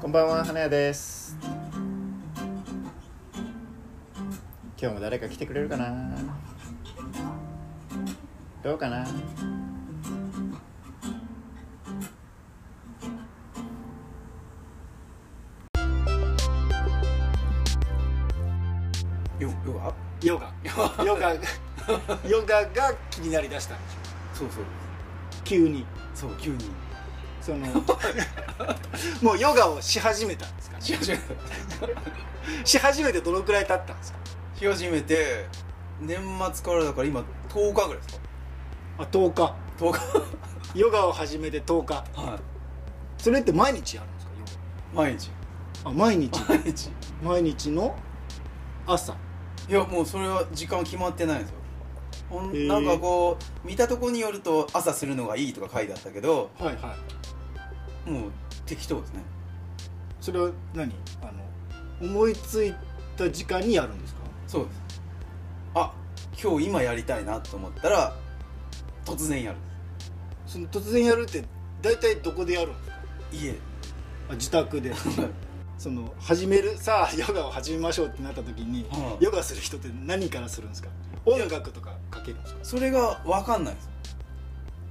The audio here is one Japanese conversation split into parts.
こんばんは花屋です。今日も誰か来てくれるかな？どうかな？ヨヨガ？ヨガ。ヨガ。ヨガが気になりだしたんでしょそうそう。急に。そう急にその もうヨガをし始めたんですかし始めし始めてどのくらい経ったんですか？し始めて年末からだから今10日ぐらいですか。あ10日。10日。ヨガを始めて10日。はそれって毎日やるんですか？ヨい毎日。ガあ毎日。毎日。毎日の朝。いやもうそれは時間決まってないんですよ。なんかこう見たとこによると朝するのがいいとか書いてあったけどはいはいもう適当ですね。それは何？あの思いついた時間にやるんですか？そうです。あ今日今やりたいなと思ったら突然やる。その突然やるって大体どこでやるんですか？家。あ自宅で。その始めるさあヨガを始めましょうってなった時に、はい。ヨガする人って何からするんですか？音楽とかかけるんですか？それが分かんないんです。よ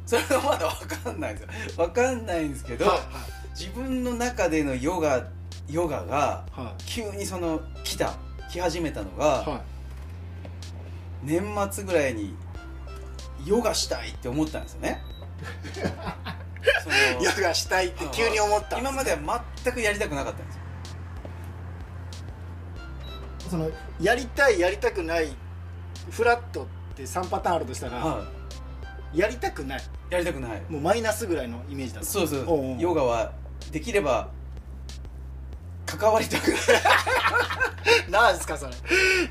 それがまだ分かんないんですよ。分かんないんですけど、はい自分の中でのヨガヨガがは急にその来た来始めたのが、い。は年末ぐらいにヨガしたいって思ったんですよね。ヨガしたいって急に思った今までは全くやりたくなかったんですよ。そのやりたいやりたくないフラットって3パターンあるとしたら、はやりたくない。いやりたくない。もうマイナスぐらいのイメージだと。そうそう。おうおう。ヨガはできれば関わりたくない。なんですかそれ。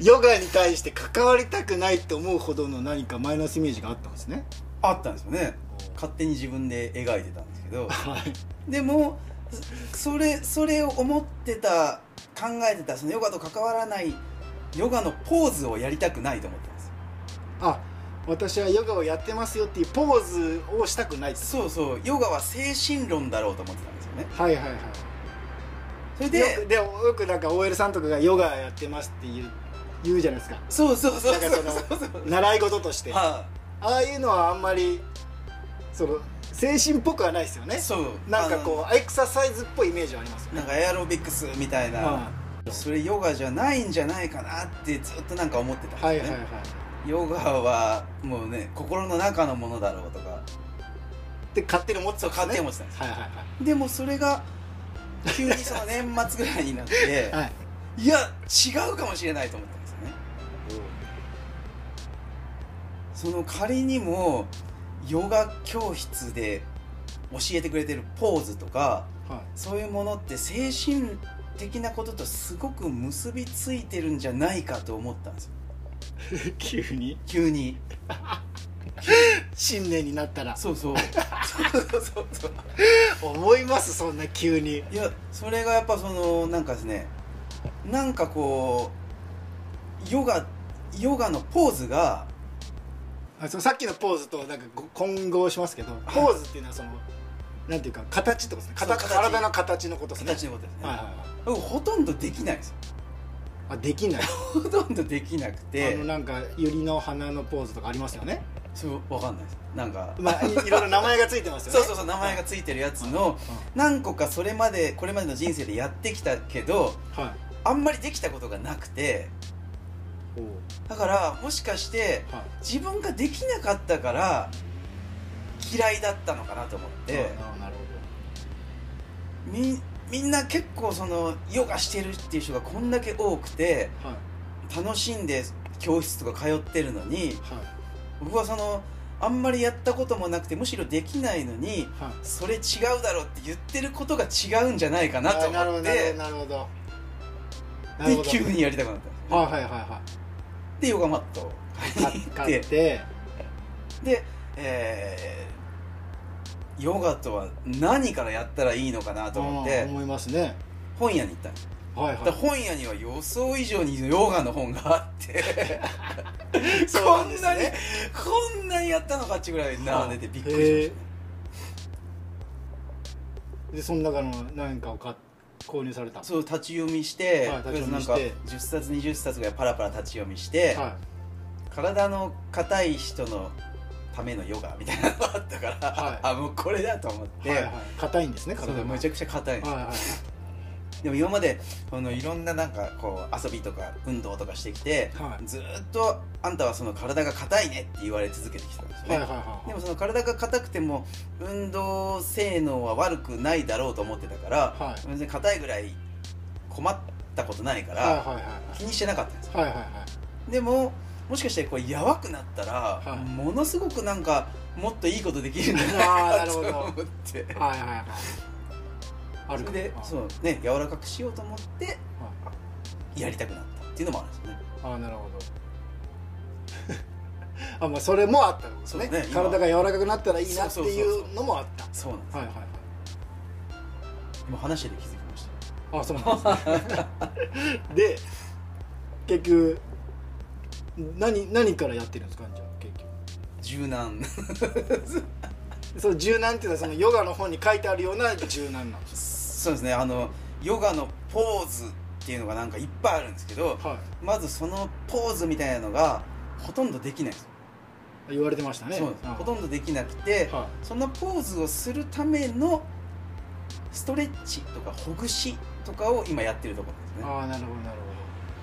ヨガに対して関わりたくないって思うほどの何かマイナスイメージがあったんですね。あったんですよね。勝手に自分で描いてたんですけど。はい。でもそれそれを思ってた考えてたそのヨガと関わらないヨガのポーズをやりたくないと思ってます。あ私はヨガをやってますよっていうポーズをしたくないそうそう。ヨガは精神論だろうと思ってたんですよね。はいはいはい。それでよくでもよくなんか OL さんとかがヨガやってますって言う言うじゃないですか。そうそうそうそう。そのそうそう習い事として。あはあいうのはあんまりその精神っぽくはないですよね。いそう。なんかこうエクササイズっぽいイメージはありますよね。うなんかエアロビクスみたいな、はそれヨガじゃないんじゃないかなってずっとなんか思ってたんですよね、いはいはいはいヨガはもうね心の中のものだろうとか。で勝手に思って勝手に思っってたんです。はいはいでもそれが急にその年末ぐらいになって はい。はいいや違うかもしれないと思ったんですよね。その仮にもヨガ教室で教えてくれてるポーズとかはそういうものって精神的なこととすごく結びついてるんじゃないかと思ったんですよ。い 急に？急に。新年になったら。そうそうそう。そうそう思いますそんな急に。いやそれがやっぱそのなんかですねなんかこうヨガヨガのポーズがあそのさっきのポーズとなんかご混合しますけどポーズっていうのはそのなんていうか形ってことですね。形形。体の形のことですね。形のことですね、はいはいはい。僕ほとんどできないんですよあできない。ほとんどできなくあてのなんか百合の花のポーズとかありますよね？そうわかんないです。なんか、まあいいろいろ名前がついてますよね。そうそうそう名前がついてるやつの何個かそれまでこれまでの人生でやってきたけどうんはい。あんまりできたことがなくて。だからもしかしてはい。自分ができなかったから嫌いだったのかなと思って。なるほど。みみんな結構そのヨガしてるっていう人がこんだけ多くてはい。楽しんで教室とか通ってるのにはい。僕はそのあんまりやったこともなくてむしろできないのにはい。それ違うだろうって言ってることが違うんじゃないかなとあなるほど思ってなるほどなるほど。で急にやりたくなったはいはいはいはでヨガマット買って。で、えーヨガとは何からやったらいいのかなと思ってうん思いますね。本屋に行ったはいはだから本屋には予想以上にヨガの本があって こなんなにね。こんなにやったのかっていうぐらい並んでてびっくりしましでその中の何かを買っ購入されたそう立ち読みして,、はいなんか10冊20冊ぐらいパラパラ立ち読みして、は体の硬い人のためのヨガみたいなのがあったから、はい。あもうこれだと思って、いはいはい。硬いんですねそう体が。むちゃくちゃ硬いんですよはいはい。でも今までこのいろんななんかこう遊びとか運動とかしてきて、はい。ずーっとあんたはその体が硬いねって言われ続けてきたんですよね、はいはいはいでもその体が硬くても運動性能は悪くないだろうと思ってたから、はい。全然硬いぐらい困ったことないから、はいはいはい。気にしてなかったんですよ。はいはいはい。でももしかしてこれやばくなったら、はい。ものすごくなんかもっといいことできるんじゃなないか と思って。はいはいはい。あるそれではい。そうね柔らかくしようと思ってやりたくなったっていうのもあるんですよね。ああなるほど。あまあそれもあったんですね。そうね今。体が柔らかくなったらいいなっていそうのもあった。そうなんです、はいはいはい。今話してて気づきました。あそうなんですね。で結局何何からやってるんですかじゃあ結局。柔軟。その柔軟っていうのはそのヨガの本に書いてあるような柔軟なんですそうですねあのヨガのポーズっていうのがなんかいっぱいあるんですけどはまずそのポーズみたいなのがほとんどできないんです。よ、い言われてましたね。そうです。あほとんどできなくて、はそのポーズをするためのストレッチとかほぐしとかを今やってるところなんああなるほどなるほど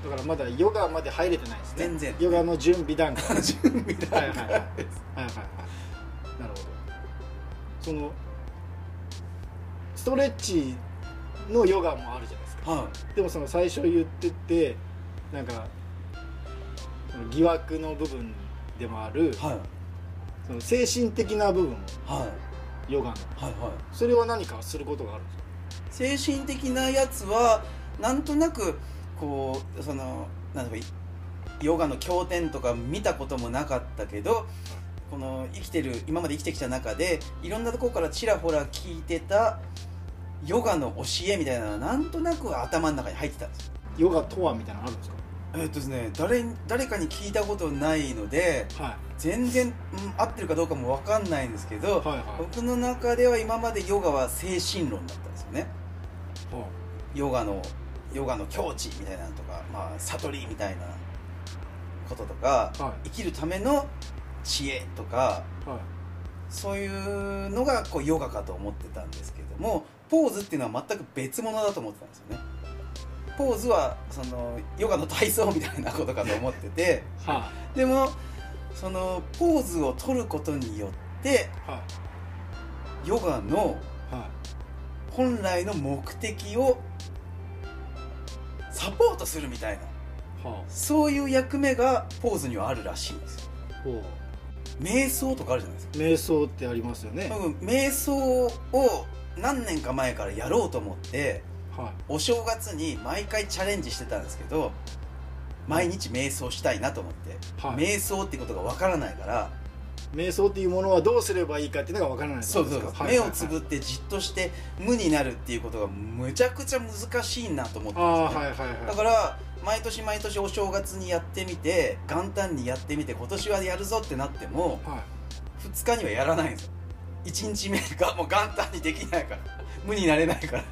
だからまだヨガまで入れてないですね。全然。ヨガの準備段階。準備段はいはいはい。はいはいはい。なるほど。そのストレッチのヨガもあるじゃないですか。はでもその最初言っててなんか疑惑の部分でもあるいはい。その精神的な部分。もはい。ヨガの。はいはい。それは何かすることがあるんですか？精神的なやつはなんとなくこうそのなんだろうヨガの経典とか見たこともなかったけどこの生きてる今まで生きてきた中でいろんなところからちらほら聞いてたヨガの教えみたいなのはなんとなく頭の中に入ってたんです。よヨガとはみたいなのあるんですえっとですね誰誰かに聞いたことないのでかはい。全然、うん合ってるかどうかも分かんないんですけど、はいはい。僕の中では今までヨガは精神論だったんですよね。はヨガのヨガの境地みたいなのとか、まあ、悟りみたいなこととか、はい。生きるための知恵とかあはい。そういうのがこうヨガかと思ってたんですけどもポーズっていうのは全く別物だと思ってたんですよね。ポーズはそのヨガの体操みたいなことかと思っててはでもそのポーズを取ることによってい。はヨガの本来の目的をサポートするみたいな。いはそういう役目がポーズにはあるらしいんですよ。あほう。瞑想とかあるじゃないですか。瞑想ってありますよね。多分瞑想を何年か前からやろうと思ってはお正月に毎回チャレンジしてたんですけど毎日瞑想したいなと思って、はい。瞑想ってことがわからないからい瞑想っていうものはどうすればいいかっていうのがわからないそうそうことですか目をつぶってじっとして無になるっていうことがむちゃくちゃ難しいなと思ってああたんですねはいはいはい。だから毎年毎年お正月にやってみて元旦にやってみて今年はやるぞってなってもはい。2日にはやらないんですよ。1日目がもう元旦にできないから。無になれないから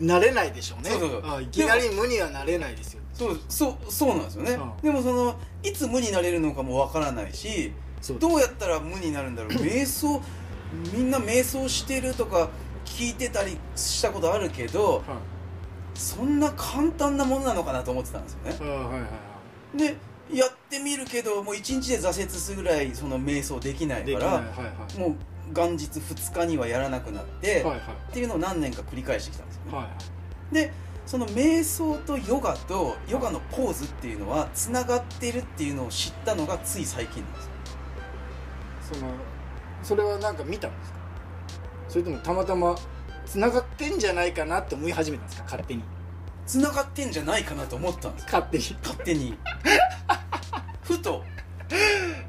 慣れないでしょうね。そうそうそう。あいきなり無にはなれないですよ。そうそうそうなんですよね、うん。でもそのいつ無になれるのかもわからないしどうやったら無になるんだろう。瞑想みんな瞑想してるとか聞いてたりしたことあるけどはい。そんな簡単なものなのかなと思ってたんですよね。はいはいはい。でやってみるけどもう1日で挫折するぐらいその瞑想できないからはいはい。もう元日2日にはやらなくなって、はいはい。っていうのを何年か繰り返してきたんですよね、はいはい。でその瞑想とヨガとヨガのポーズっていうのはつながってるっていうのを知ったのがつい最近なんですよ。そのそれはなんか見たんですか？それともたまたまつながってんじゃないかなって思い始めたんですか？勝手に。つながってんじゃないかなと思ったんですよ。勝手に。勝手に。ふと。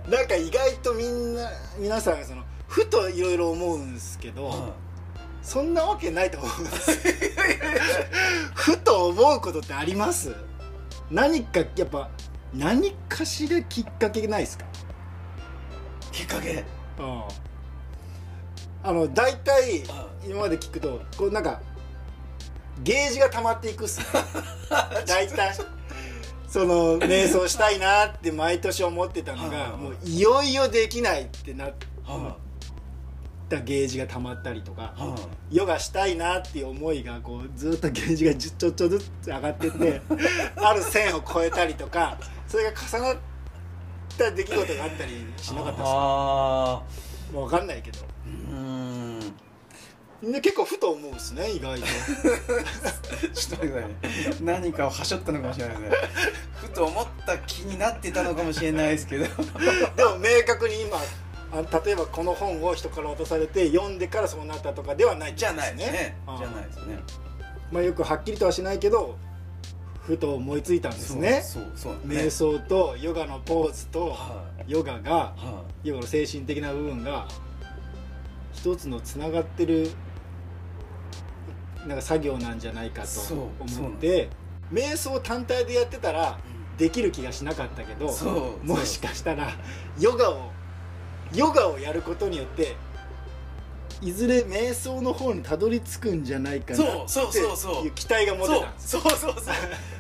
なんか意外とみんな皆さんそのふといろいろ思うんですけど、はそんなわけないと思うんです。ふと思うことってあります？何かやっぱ何かしらきっかけないですか？いきっかけ？ああの大体あ今まで聞くとこうなんかゲージが溜まっていくっすね。大体。その瞑想したいなって毎年思ってたのがはあもういよいよできないってなっはたゲージが溜まったりとかヨガしたいなっていう思いがこうずっとゲージがちょっとずつ上がってって ある線を越えたりとかそれが重なった出来事があったりしなかったですか？あもう分かんないけど。うーん。で結構ふと思うっすね意外と。ちょっと待ってください。ね何かをはしょったのかもしれないですね。ふと思った気になってたのかもしれないですけど。でも明確に今あ例えばこの本を人から渡されて読んでからそうなったとかではないじゃないですね。ああじゃないですね。まあ、よくはっきりとはしないけどふと思いついたんですね。そうそうそう。瞑想とヨガのポーズとはヨガがいはヨガの精神的な部分が一つのつながってるなんか作業なんじゃないかと思って瞑想単体でやってたらできる気がしなかったけどもしかしたらヨガをヨガをやることによっていずれ瞑想の方にたどり着くんじゃないかなそうそうってそうそういう。期待が持てそうたんですそうそうそう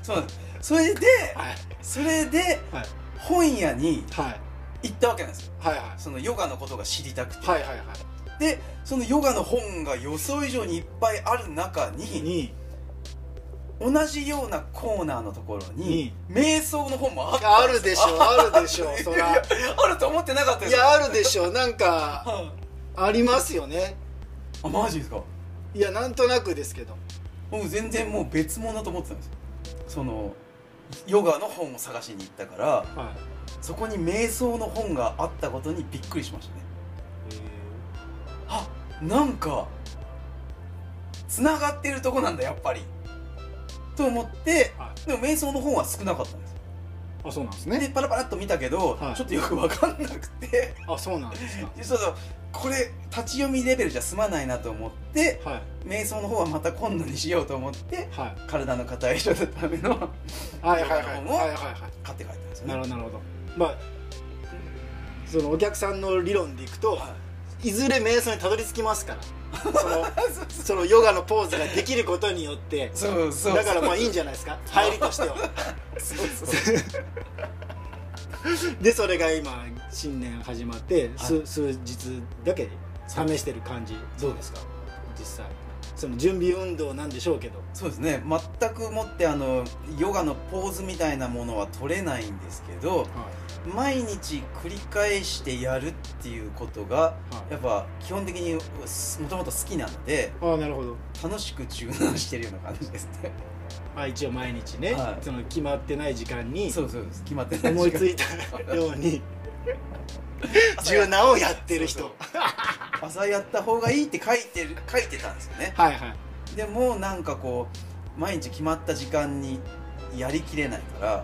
そう。なんですそれではい。それではい。本屋にはい行ったわけなんですよ。はい。はい。そのヨガのことが知りたくて、はいはいはでそのヨガの本が予想以上にいっぱいある中いにに同じようなコーナーのところに瞑想の本もあったあるでしょあるでしょ そら。あると思ってなかったです。いやあるでしょなんかはいありますよね。あマジですか？いやなんとなくですけど。もう全然もう別物だと思ってたんですよ。そのヨガの本を探しに行ったからはい。そこに瞑想の本があったことにびっくりしましたね。あなんかつながってるとこなんだやっぱりと思ってはでも瞑想の本は少なかったんです。あそうなんですでねパラパラっと見たけど、はい。ちょっとよく分かんなくて。あそうなんですか。でそうそう。これ立ち読みレベルじゃ済まないなと思ってはい。瞑想の方はまた今度にしようと思ってはい。体の硬い人のためのはいはい本を買って帰ったんですいよね。なるほどなるほど。まあそのお客さんの理論でいくとはいいずれ瞑想にたどり着きますから。そのそのヨガのポーズができることによって。そうそうだからまあいいんじゃないですか？入りとしては。でそれが今新年始まって数,、はい。数日だけ試してる感じ。どうですか。実際。その準備運動なんでしょうけど。そうですね。全くもってあのヨガのポーズみたいなものは取れないんですけど毎日繰り返してやるっていうことがやっぱ基本的にもともと好きなのでああなるほど。楽しく柔軟してるような感じですね。あ一応毎日ね、はい。その決まってない時間にそうそう決まってない思いついたように 柔軟をやってる人。朝やった方がいいって書いてる書いてたんですよね。はいはい。でもなんかこう毎日決まった時間にやりきれないからはい。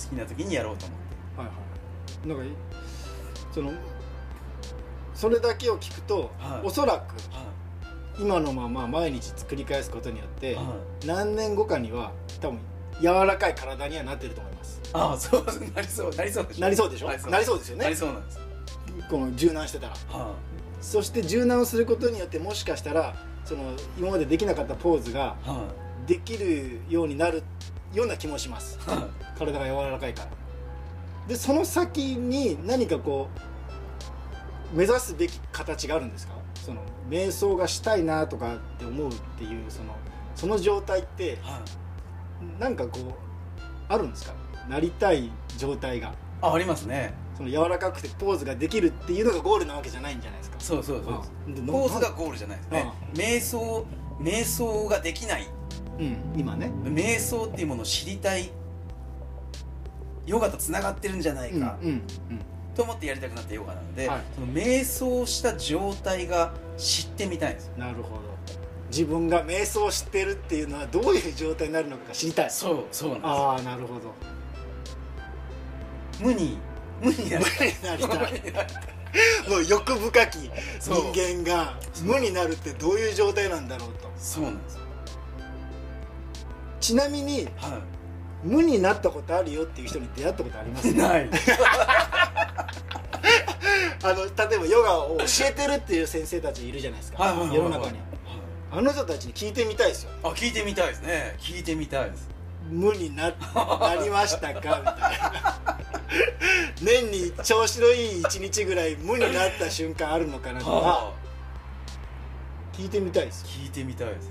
好きな時にやろうと思ってなんかそのそれだけを聞くと、はい。おそらくは今のまま毎日繰り返すことによって、い、はい。何年後かには多分柔らかい体にはなってると思います。ああそうなりそうなりそうでしょ。なりそうでしょ？なりそう。なりそうですよね。なりそうなんです。この柔軟してたら。はそして柔軟をすることによってもしかしたらその今までできなかったポーズができるようになるような気もします。体が柔らかいからでその先に何かこう目指すべき形があるんですか？その瞑想がしたいなとかって思うっていうそのその状態っていはい。なんかこうあるんですか？なりたい状態が。あありますね。その柔らかくてポーズができるっていうのがゴールなわけじゃないんじゃないですか？そうそうそう。ポーズがゴールじゃないですね。瞑想瞑想ができない。うん今ね。瞑想っていうものを知りたいヨガとつながってるんじゃないか、と思ってやりたくなったヨガなので、はい。その瞑想した状態が知ってみたいんですなるほど。自分が瞑想してるっていうのはどういう状態になるのか知りたい。そうそうなんでああなるほど。す無に無になりたい。もう欲深き人間が無になるってどういう状態なんだろうと。そうなんですよ。ちなみには無になったことあるよっていう人に出会ったことあります？いない。あ あの例えばヨガを教えてるっていう先生たちいるじゃないですか。はいはいはいはい。世の中に。あの人たちに聞いてみたいですよ。あ聞いてみたいですね。聞いてみたいです。無にななりましたか？みたいな。年に調子のいい一日ぐらい無になった瞬間あるのかなとか。はあ。聞いてみたいです。よ聞いてみたいです